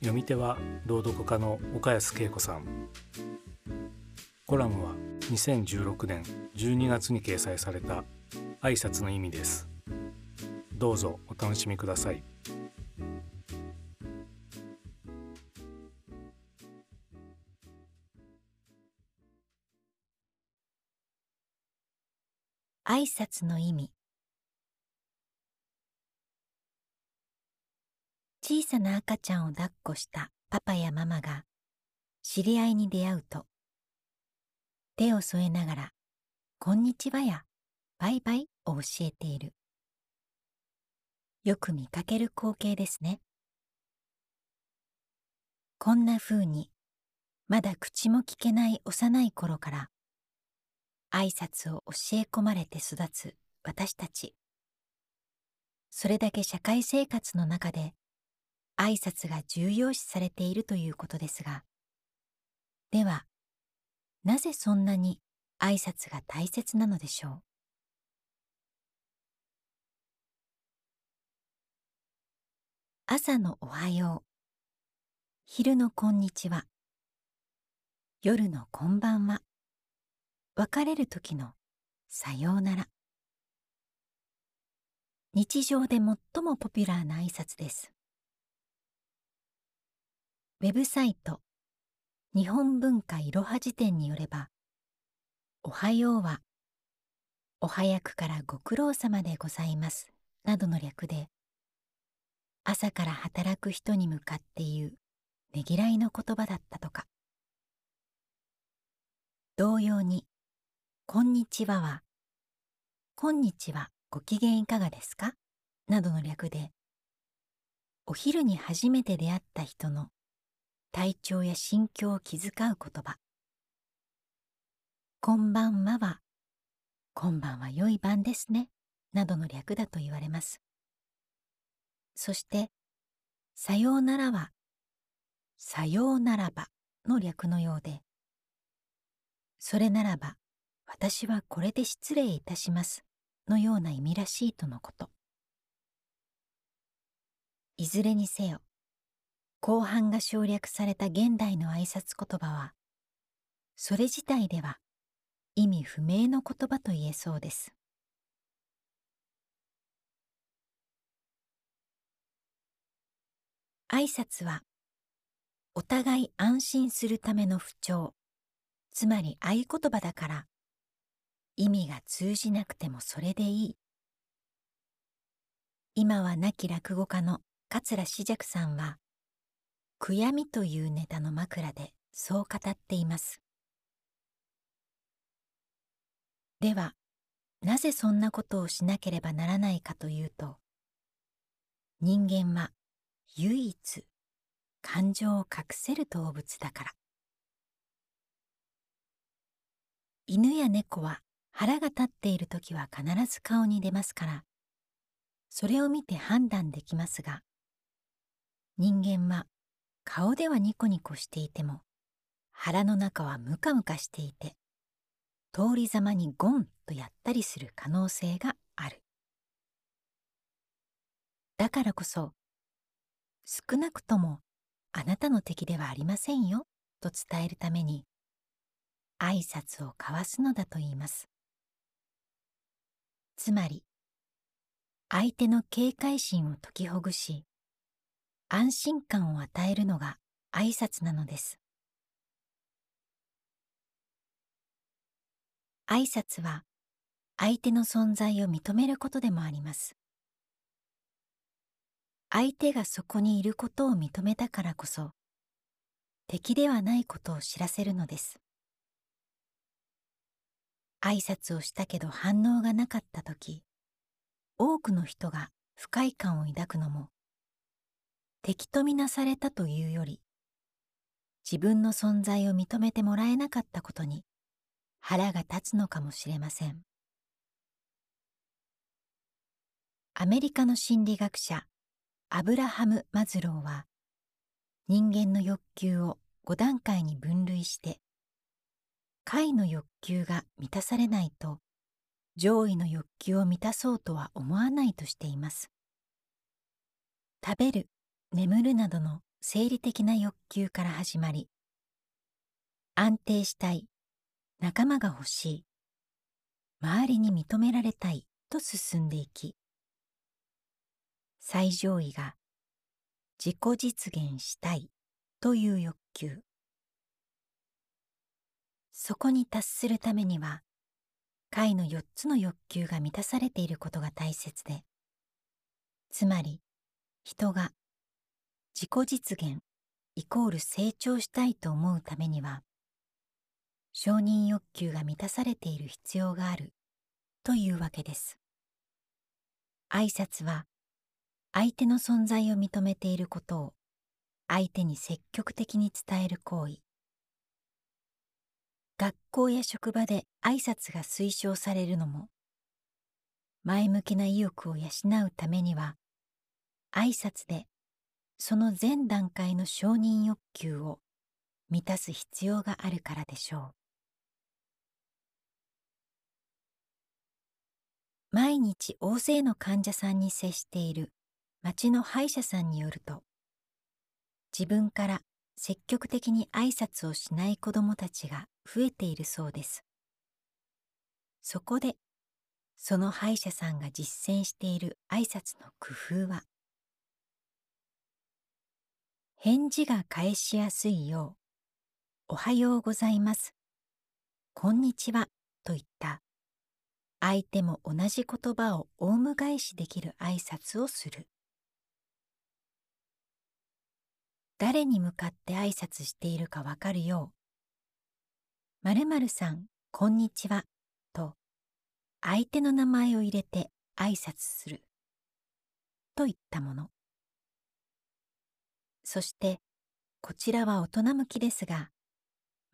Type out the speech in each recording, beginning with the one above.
読み手は朗読家の岡安恵子さん。コラムは2016年12月に掲載された挨拶の意味です。どうぞお楽しみください。挨拶の意味。小さな赤ちゃんを抱っこしたパパやママが知り合いに出会うと手を添えながら「こんにちは」や「バイバイ」を教えている。よく見かける光景ですね。こんな風にまだ口も聞けない幼い頃から挨拶を教え込まれて育つ私たち。それだけ社会生活の中で挨拶が重要視されているということですが。ではなぜそんなに挨拶が大切なのでしょう？朝のおはよう。昼のこんにちは。夜のこんばんは。別れる時のさようなら。日常で最もポピュラーな挨拶です。ウェブサイト。日本文化いろは辞典によればおはようはお早くからご苦労様でございますなどの略で朝から働く人に向かって言うねぎらいの言葉だったとか。同様にこんにちははこんにちはご機嫌いかがですか？などの略でお昼に初めて出会った人の体調や心境を気遣う言葉。こんばんはは今晩は良い晩ですねなどの略だと言われます。そしてさようならはさようならばの略のようでそれならば私はこれで失礼いたしますのような意味らしいとのこと。いずれにせよ後半が省略された現代の挨拶言葉はそれ自体では意味不明の言葉と言えそうです。挨拶はお互い安心するための不調つまり合言葉だから意味が通じなくてもそれでいい。今は亡き落語家の桂枝雀さんは悔やみというネタの枕でそう語っています。ではなぜそんなことをしなければならないかというと人間は唯一感情を隠せる動物だから。犬や猫は腹が立っている時は必ず顔に出ますからそれを見て判断できますが人間は顔ではニコニコしていても腹の中はムカムカしていて通りざまにゴンとやったりする可能性がある。だからこそ少なくともあなたの敵ではありませんよと伝えるために挨拶を交わすのだと言います。つまり相手の警戒心を解きほぐし安心感を与えるのが挨拶なのです。挨拶は相手の存在を認めることでもあります。相手がそこにいることを認めたからこそ敵ではないことを知らせるのです。挨拶をしたけど反応がなかった時多くの人が不快感を抱くのも敵とみなされたというより自分の存在を認めてもらえなかったことに腹が立つのかもしれません。アメリカの心理学者アブラハム・マズローは人間の欲求を5段階に分類して下の欲求が満たされないと上位の欲求を満たそうとは思わないとしています。食べる眠るなどの生理的な欲求から始まり安定したい仲間が欲しい周りに認められたいと進んでいき最上位が自己実現したいという欲求。そこに達するためには下位の4つの欲求が満たされていることが大切でつまり人が自己実現イコール成長したいと思うためには承認欲求が満たされている必要があるというわけです。挨拶は相手の存在を認めていることを相手に積極的に伝える行為。学校や職場で挨拶が推奨されるのも前向きな意欲を養うためには挨拶でその前段階の承認欲求を満たす必要があるからでしょう。毎日大勢の患者さんに接している町の歯医者さんによると自分から積極的に挨拶をしない子どもたちが増えているそうです。そこでその歯医者さんが実践している挨拶の工夫は返事が返しやすいよう、おはようございます、こんにちはといった相手も同じ言葉をオウム返しできる挨拶をする。誰に向かって挨拶しているかわかるよう、〇〇さん、こんにちはと相手の名前を入れて挨拶するといったもの。そしてこちらは大人向きですが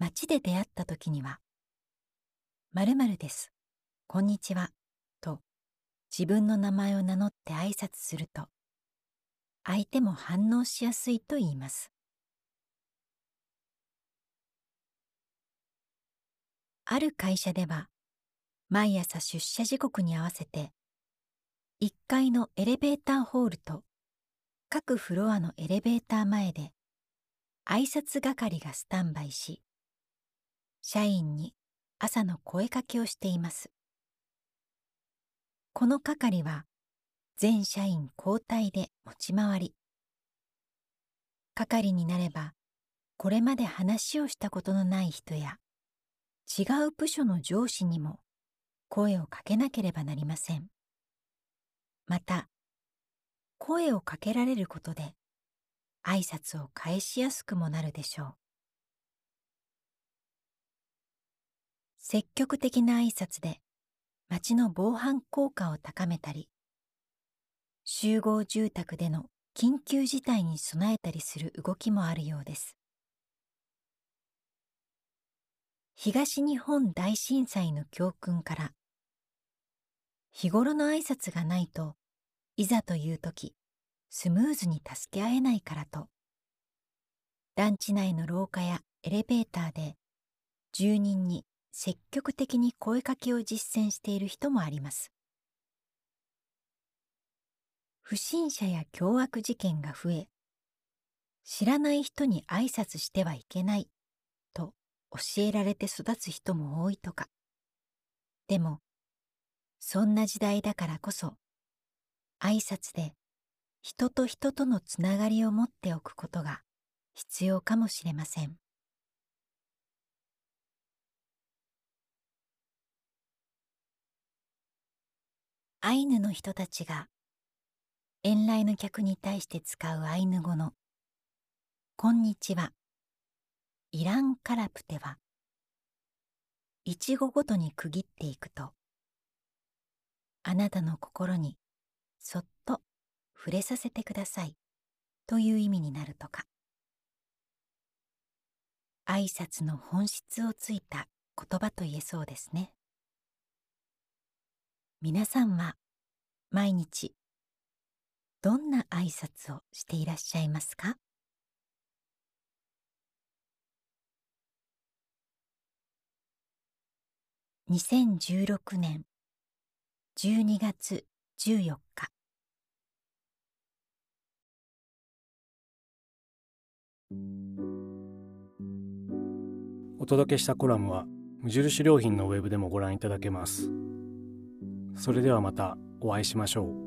街で出会った時には「まるです。こんにちは」と自分の名前を名乗って挨拶すると相手も反応しやすいと言います。ある会社では毎朝出社時刻に合わせて1階のエレベーターホールと各フロアのエレベーター前で挨拶係がスタンバイし社員に朝の声かけをしています。この係は全社員交代で持ち回り係になればこれまで話をしたことのない人や違う部署の上司にも声をかけなければなりません。また声をかけられることで挨拶を返しやすくもなるでしょう。積極的な挨拶で町の防犯効果を高めたり集合住宅での緊急事態に備えたりする動きもあるようです。東日本大震災の教訓から日頃の挨拶がないといざという時スムーズに助け合えないからと。団地内の廊下やエレベーターで住人に積極的に声かけを実践している人もあります。不審者や凶悪事件が増え知らない人に挨拶してはいけないと教えられて育つ人も多いとか。でもそんな時代だからこそ挨拶で人と人とのつながりを持っておくことが必要かもしれません。アイヌの人たちが遠来の客に対して使うアイヌ語の「こんにちは」「イランカラプテ」は一語ごとに区切っていくとあなたの心にそっと触れさせてください。という意味になるとか。挨拶の本質をついた言葉と言えそうですね。皆さんは毎日どんな挨拶をしていらっしゃいますか？2016年12月14日。お届けしたコラムは無印良品のウェブでもご覧いただけます。それではまたお会いしましょう。